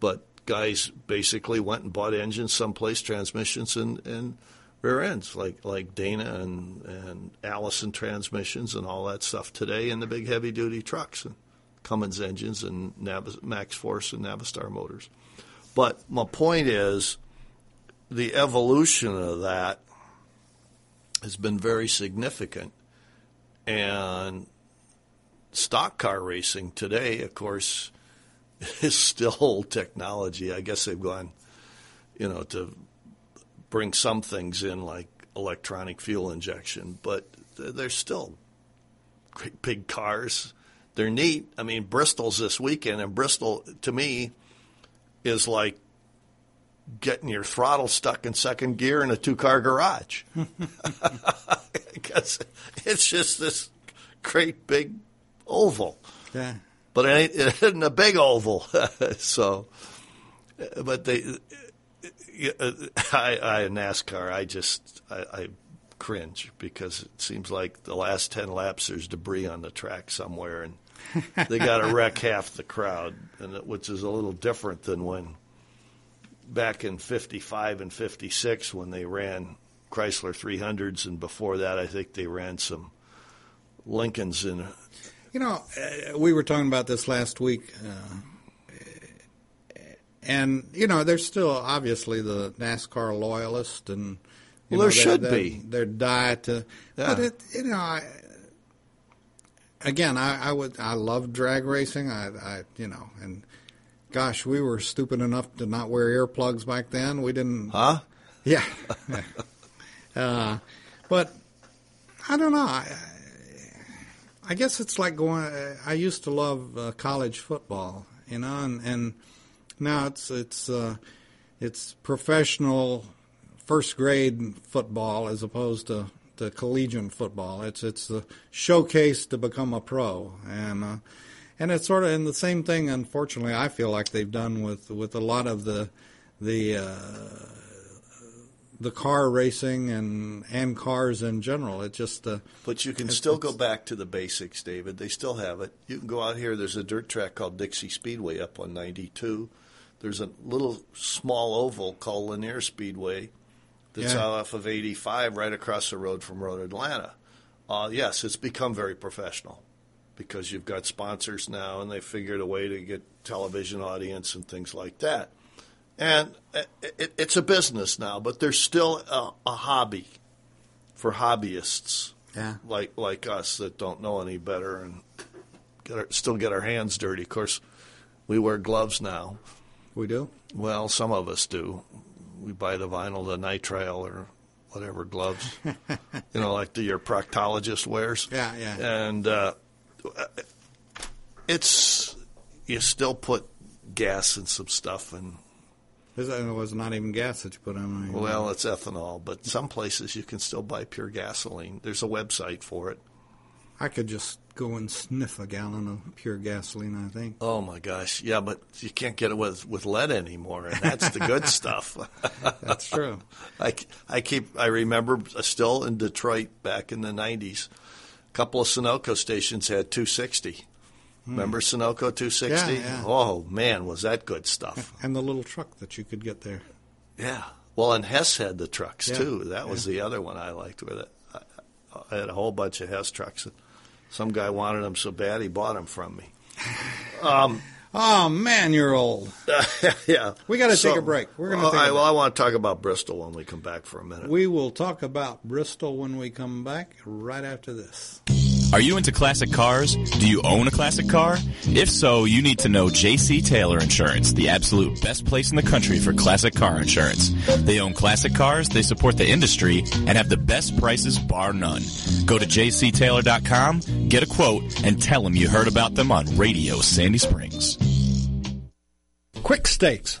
But guys basically went and bought engines someplace, transmissions, and, and rear ends, like like Dana and and Allison transmissions and all that stuff today in the big heavy duty trucks and Cummins engines and Nav- MaxxForce and Navistar motors. But my point is, the evolution of that has been very significant, and stock car racing today, of course, is still old technology. I guess they've gone, you know, to bring some things in like electronic fuel injection, but they're still big cars. They're neat. I mean, Bristol's this weekend, and Bristol to me is like getting your throttle stuck in second gear in a two-car garage. because it's just this great big oval. Yeah. But it, ain't, it isn't a big oval. so, but they, I, I NASCAR, I just, I, I cringe because it seems like the last 10 laps there's debris on the track somewhere and they got to wreck half the crowd, and it, which is a little different than when back in 55 and 56 when they ran Chrysler 300s, and before that, I think they ran some Lincolns in. You know, uh, we were talking about this last week, uh, and you know, there's still obviously the NASCAR loyalist, and well, know, there should their, be their diet. To, yeah. But it, you know, I, again, I, I would I love drag racing. I, I you know, and gosh, we were stupid enough to not wear earplugs back then. We didn't. Huh? Yeah. uh, but I don't know. I, I guess it's like going. I used to love uh, college football, you know, and, and now it's it's uh, it's professional first grade football as opposed to the collegiate football. It's it's the showcase to become a pro, and uh, and it's sort of in the same thing. Unfortunately, I feel like they've done with with a lot of the the uh, the car racing and and cars in general. It just uh, but you can still go back to the basics, David. They still have it. You can go out here. There's a dirt track called Dixie Speedway up on 92. There's a little small oval called Lanier Speedway that's Yeah. off of 85 right across the road from Road Atlanta. Uh, yes, it's become very professional because you've got sponsors now and they figured a way to get television audience and things like that. And it, it, it's a business now, but there's still a, a hobby for hobbyists yeah. like like us that don't know any better and get our, still get our hands dirty. Of course, we wear gloves now. We do. Well, some of us do. We buy the vinyl, the nitrile, or whatever gloves, you know, like the, your proctologist wears. Yeah, yeah. And uh, it's you still put gas in some stuff, and It was not even gas that you put on. my- well, it's ethanol. But some places you can still buy pure gasoline. There's a website for it. I could just go and sniff a gallon of pure gasoline. I think. Oh my gosh, yeah, but you can't get it with with lead anymore, and that's the good stuff. That's true. I, I keep I remember still in Detroit back in the '90s, a couple of Sunoco stations had 260. Remember Sunoco 260? Hmm. Yeah, yeah. Oh man, was that good stuff? And the little truck that you could get there. Yeah. Well, and Hess had the trucks Yeah, too. That was the other one I liked with it. I, I had a whole bunch of Hess trucks. Some guy wanted them so bad he bought them from me. Oh man, you're old. yeah. We gotta take a break. We're well, a I, break. well, I want to talk about Bristol when we come back for a minute. We will talk about Bristol when we come back. Right after this. Are you into classic cars? Do you own a classic car? If so, you need to know JC Taylor Insurance, the absolute best place in the country for classic car insurance. They own classic cars, they support the industry, and have the best prices bar none. Go to jctaylor.com, get a quote, and tell them you heard about them on Radio Sandy Springs. Quik Stakes,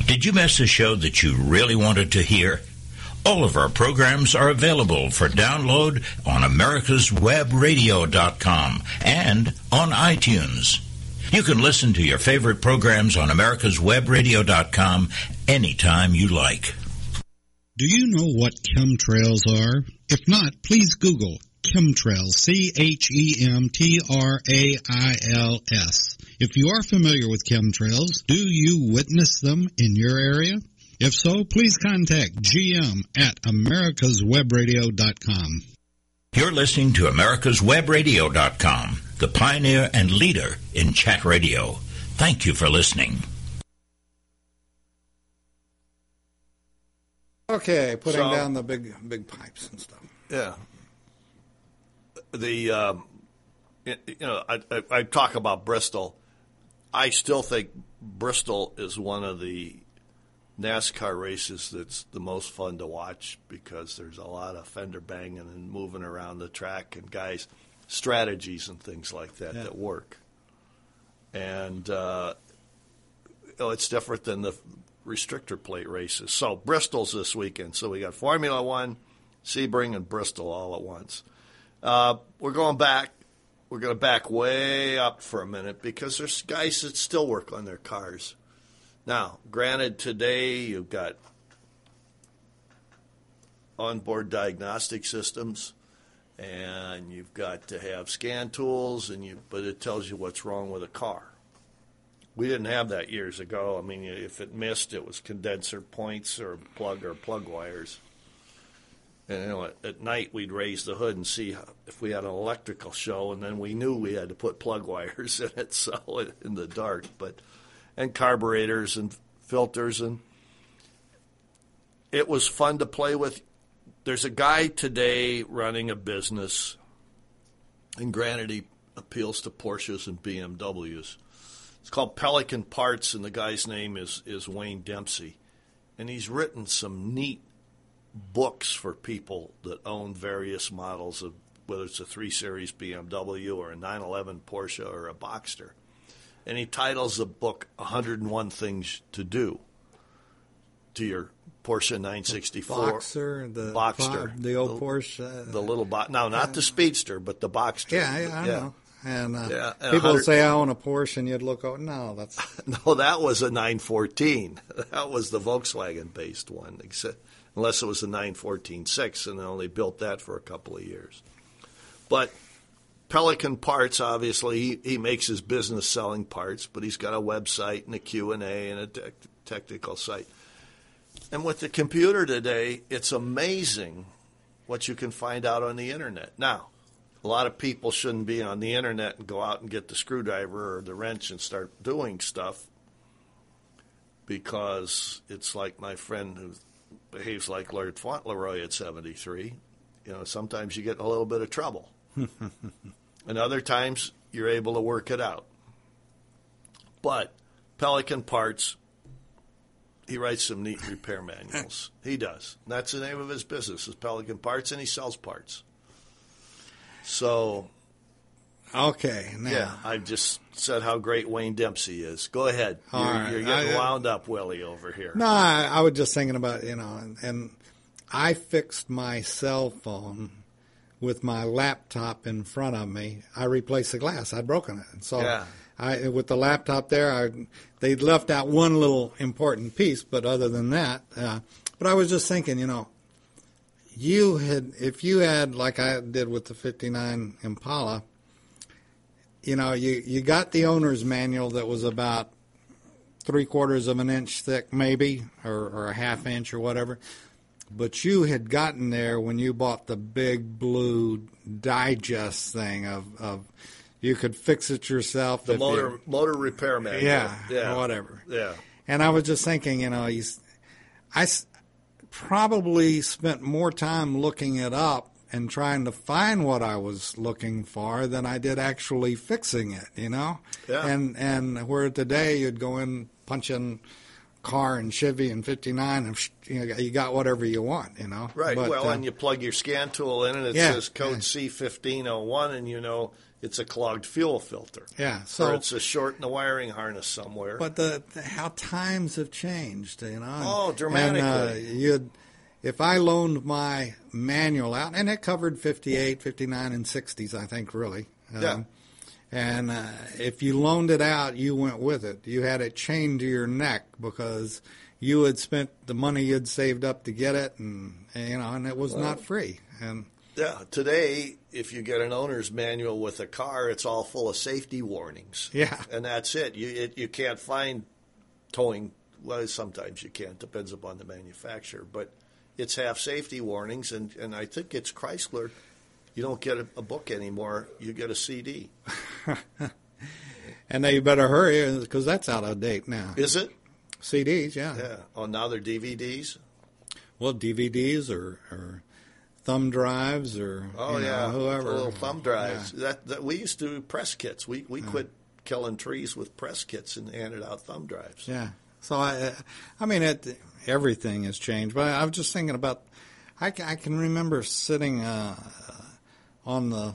Did you miss a show that you really wanted to hear? All of our programs are available for download on americaswebradio.com and on iTunes. You can listen to your favorite programs on americaswebradio.com anytime you like. Do you know what chemtrails are? If not, please Google chemtrails, C-H-E-M-T-R-A-I-L-S. If you are familiar with chemtrails, do you witness them in your area? If so, please contact GM at americaswebradio.com. You're listening to americaswebradio.com, the pioneer and leader in chat radio. Thank you for listening. Okay, putting So- down the big big pipes and stuff. Yeah. The um, you know I, I, I talk about Bristol. I still think Bristol is one of the NASCAR races that's the most fun to watch because there's a lot of fender banging and moving around the track and guys strategies and things like that Yeah. that work. And uh, know, it's different than the restrictor plate races. So Bristol's this weekend. So we got Formula One, Sebring, and Bristol all at once. Uh, we're going back. We're going to back way up for a minute because there's guys that still work on their cars. Now, granted, today you've got onboard diagnostic systems, and you've got to have scan tools, and you but it tells you what's wrong with a car. We didn't have that years ago. I mean, if it missed, it was condenser points or plug or plug wires. And you know, at, at night we'd raise the hood and see if we had an electrical show, and then we knew we had to put plug wires in it, so in the dark. But and carburetors and filters, and it was fun to play with. There's a guy today running a business, and granted, he appeals to Porsches and BMWs. It's called Pelican Parts, and the guy's name is is Wayne Dempsey, and he's written some neat books for people that own various models of whether it's a 3 Series BMW or a 911 Porsche or a Boxster. And he titles the book 101 Things to Do to your Porsche 964. Boxer, the Boxster. the old Porsche. uh, The little bo- now not the Speedster, but the Boxster. yeah, yeah, I know. And, uh, Yeah, and people say I own a Porsche, and you'd look, oh no, that's No, that was a 914. That was the Volkswagen based one, except, unless it was a 914.6, and they only built that for a couple of years. But Pelican Parts, obviously, he, he makes his business selling parts, but he's got a website and a Q&A and a tech technical site. And with the computer today, it's amazing what you can find out on the internet. Now, a lot of people shouldn't be on the internet and go out and get the screwdriver or the wrench and start doing stuff because it's like my friend who behaves like Lord Fauntleroy at 73. You know, sometimes you get in a little bit of trouble. and other times you're able to work it out. But Pelican Parts, he writes some neat repair manuals. he does. That's the name of his business is Pelican Parts, and he sells parts. So okay. Now, yeah, I just said how great Wayne Dempsey is. Go ahead. You're, right. you're getting I- wound up, Willie, over here. No, I, I was just thinking about you know, and, and I fixed my cell phone with my laptop in front of me. I replaced the glass. I'd broken it, and so Yeah. I with the laptop there, I they left out one little important piece, but other than that, uh, but I was just thinking, you know, you had if you had like I did with the '59 Impala. You know, you, you got the owner's manual that was about three quarters of an inch thick, maybe, or, or a half inch or whatever. But you had gotten there when you bought the big blue digest thing of, of you could fix it yourself. The motor you- motor repair manual. Yeah, yeah, whatever. Yeah, and I was just thinking, you know, he's, I probably spent more time looking it up and trying to find what I was looking for than I did actually fixing it, you know? Yeah. And and where today you'd go in, punch in car and Chevy and 59 and you, know, you got whatever you want, you know? Right. But, well, uh, and you plug your scan tool in, and it Yeah, says code C1501, and you know it's a clogged fuel filter. Yeah, or so- it's a short in the wiring harness somewhere. But the, the how times have changed, you know. and- Oh, And, uh, dramatically. you'd, if I loaned my manual out, and it covered 58, 59, and 60s, I think, really. Um, Yeah. And uh, if you loaned it out, you went with it. You had it chained to your neck because you had spent the money you'd saved up to get it, and, and, you know, and it was not free. And yeah, today, if you get an owner's manual with a car, it's all full of safety warnings. Yeah. and that's it. You it, you can't find towing. Well, sometimes you can't. Depends upon the manufacturer, but it's half safety warnings, and and I think it's Chrysler. You don't get a, a book anymore. You get a CD. and now you better hurry because that's out of date now. Is it? CDs, yeah. Yeah. Oh, now they're DVDs. Well, DVDs or, or thumb drives or Oh you know, yeah, whoever little thumb drives. Yeah. That, that we used to do press kits. We we quit killing trees with press kits and handed out thumb drives. Yeah. So I, I mean, it, everything has changed. But I was just thinking about. I, I can remember sitting uh, on the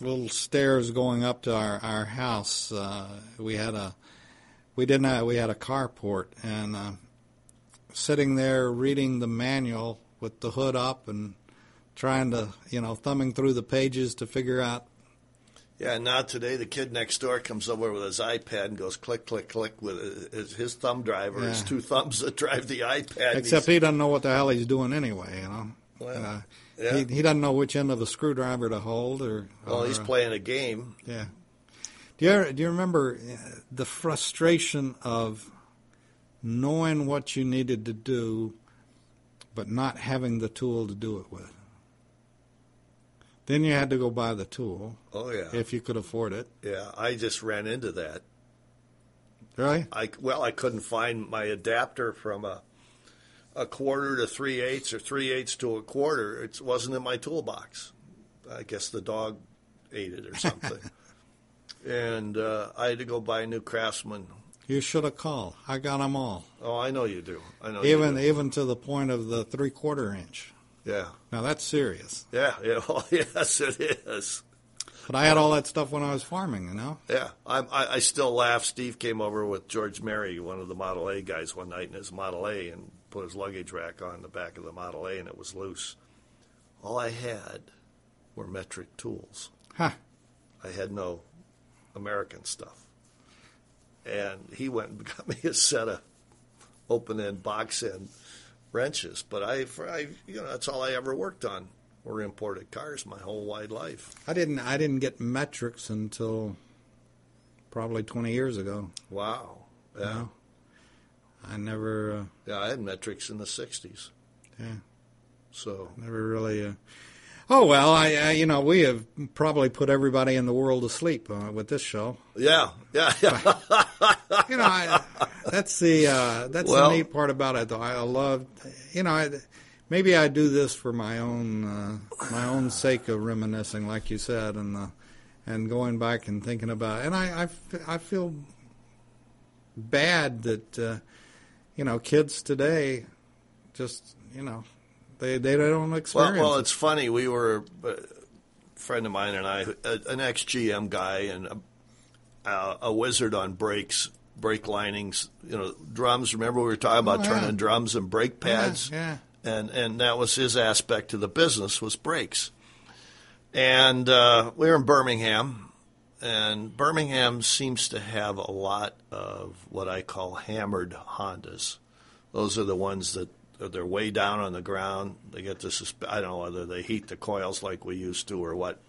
little stairs going up to our our house. Uh, we had a we didn't have, we had a carport and uh, sitting there reading the manual with the hood up and trying to you know thumbing through the pages to figure out Yeah, now today the kid next door comes over with his iPad and goes click click click with his, his thumb drive or his two thumbs that drive the iPad. Except he doesn't know what the hell he's doing anyway, you know. Well, uh, yeah. he, he doesn't know which end of the screwdriver to hold, or. well, or, he's uh, playing a game. Yeah. Do you do you remember uh, the frustration of knowing what you needed to do, but not having the tool to do it with? Then you had to go buy the tool Oh yeah, if you could afford it. yeah. I just ran into that. Really? I well, I couldn't find my adapter from a a quarter to three eighths or three eighths to a quarter. It wasn't in my toolbox. I guess the dog ate it or something. and uh, I had to go buy a new Craftsman. You should have called. I got them all, Oh, I know you do. I know even you do. even to the point of the three quarter inch. Yeah, Now that's serious. yeah, yeah. Well, yes, it is. But I had all that stuff when I was farming, you know. Yeah, I, I, I still laugh. Steve came over with George Mary, one of the Model A guys, one night in his Model A and put his luggage rack on the back of the Model A, and it was loose. All I had were metric tools. Huh. I had no American stuff. And he went and got me a set of open end, box end wrenches. But I, for, I, you know, that's all I ever worked on were imported cars my whole wide life. I didn't I didn't get metrics until probably 20 years ago. Wow. Yeah. know? I never uh, Yeah, I had metrics in the '60s. Yeah. So never really uh, Oh well, I, I you know, we have probably put everybody in the world to sleep uh, with this show. yeah, yeah, yeah. You know, I, that's the uh, that's Well- the neat part about it though. I love you know, I, maybe I do this for my own uh, my own sake of reminiscing like you said and uh, and going back and thinking about and I I, I feel bad that uh, you know kids today just you know they they don't well, experience well, it. it's funny. We were a friend of mine and I, uh, an ex GM guy and a, a wizard on brakes, brake linings. You know, drums. Remember we were talking about Oh, yeah. turning drums and brake pads. yeah. and and that was his aspect to the business was brakes. And uh, we were in Birmingham, and Birmingham seems to have a lot of what I call hammered Hondas. Those are the ones that they're way down on the ground. They get the susp- I don't know whether they heat the coils like we used to or what,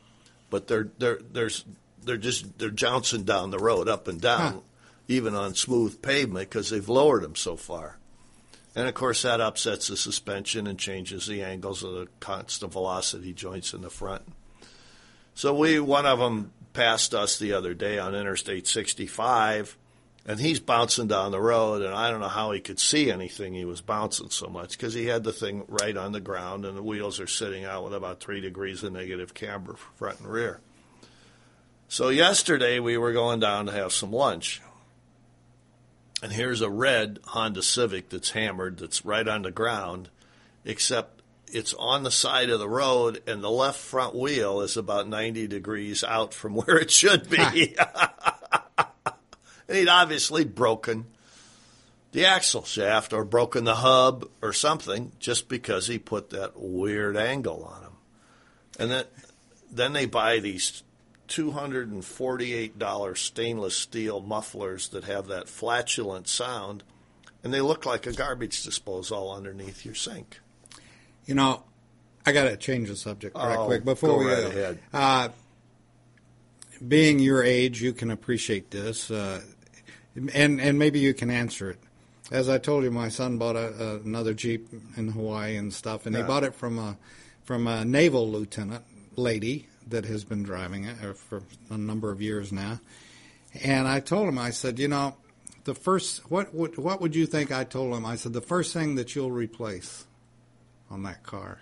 but they're they're there's they're just they're jouncing down the road up and down, Huh. even on smooth pavement because they've lowered them so far. And of course, that upsets the suspension and changes the angles of the constant velocity joints in the front. So we, one of them passed us the other day on Interstate 65, and he's bouncing down the road, and I don't know how he could see anything. He was bouncing so much because he had the thing right on the ground, and the wheels are sitting out with about three degrees of negative camber front and rear. So yesterday we were going down to have some lunch, and here's a red Honda Civic that's hammered, that's right on the ground, except it's on the side of the road, and the left front wheel is about 90 degrees out from where it should be. And he'd obviously broken the axle shaft or broken the hub or something just because he put that weird angle on him. And then, then they buy these $248 stainless steel mufflers that have that flatulent sound, and they look like a garbage disposal underneath your sink. You know, I got to change the subject right Oh, quick before go we right go. ahead. Uh, being your age, you can appreciate this, uh, and and maybe you can answer it. As I told you, my son bought a, a, another Jeep in Hawaii and stuff, and he bought it from a from a naval lieutenant lady that has been driving it uh, for a number of years now. And I told him, I said, you know, the first what would what would you think? I told him, I said, the first thing that you'll replace on that car.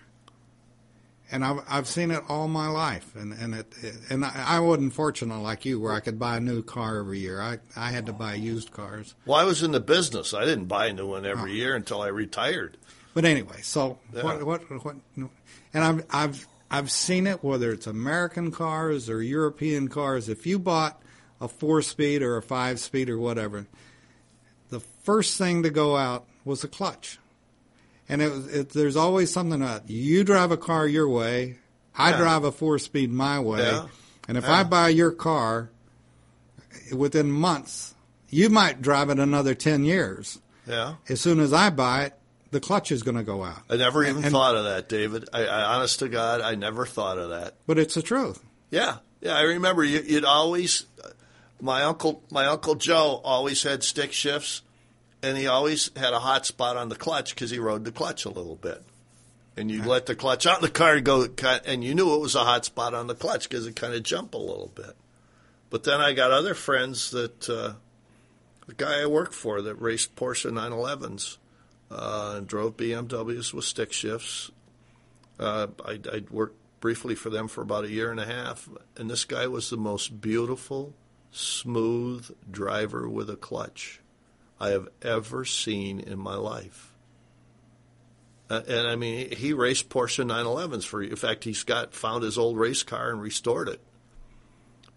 And I've I've seen it all my life, and and it, and I, I wasn't fortunate like you, where I could buy a new car every year. I I had to buy used cars. Well, I was in the business. I didn't buy a new one every uh-huh. year until I retired. But anyway, so Yeah. what, what what and I've I've I've seen it whether it's American cars or European cars. If you bought a four speed or a five speed or whatever, the first thing to go out was the clutch. And it, it, there's always something about you drive a car your way, I Yeah. drive a four speed my way, Yeah. and if Yeah. I buy your car within months, you might drive it another ten years. Yeah. As soon as I buy it, the clutch is going to go out. I never even And- thought of that, David. I, I, honest to God, I never thought of that. But it's the truth. Yeah, yeah. I remember you, you'd always. My uncle, my uncle Joe, always had stick shifts, and he always had a hot spot on the clutch because he rode the clutch a little bit. And you let the clutch out, the car go, and you knew it was a hot spot on the clutch because it kind of jumped a little bit. But then I got other friends that uh, the guy I worked for that raced Porsche 911s uh, and drove BMWs with stick shifts. Uh, I, I worked briefly for them for about a year and a half, and this guy was the most beautiful, smooth driver with a clutch I have ever seen in my life. Uh, and I mean, he raced Porsche 911s for. In fact, he's got found his old race car and restored it.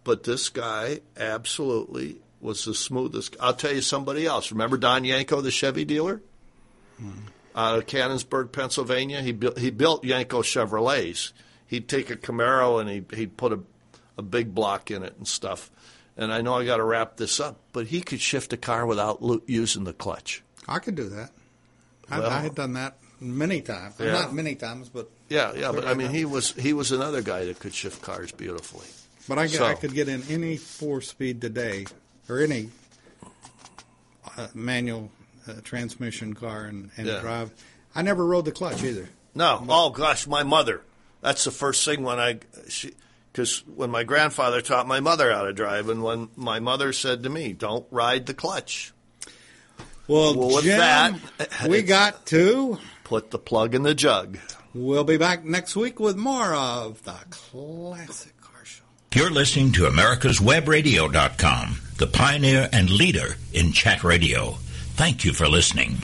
But this guy absolutely was the smoothest. I'll tell you somebody else. Remember Don Yenko, the Chevy dealer? out of Canonsburg, Pennsylvania. He built he built Yanko Chevrolets. He'd take a Camaro and he he'd put a a big block in it and stuff. And I know I got to wrap this up, but he could shift a car without lo- using the clutch. I could do that. I, Well- I had done that many times. Yeah. Not many times, but Yeah, yeah, but I mean he was he was another guy that could shift cars beautifully. but I, could- So- I could get in any four speed today or any uh, manual uh, transmission car and, and Yeah. drive. I never rode the clutch either. No. Oh gosh, my mother. That's the first thing when I because when my grandfather taught my mother how to drive, and when my mother said to me, "Don't ride the clutch." Well, Well, with Jim, that, we got to. Put the plug in the jug. We'll be back next week with more of the classic car show. You're listening to America'sWebRadio.com, the pioneer and leader in chat radio. Thank you for listening.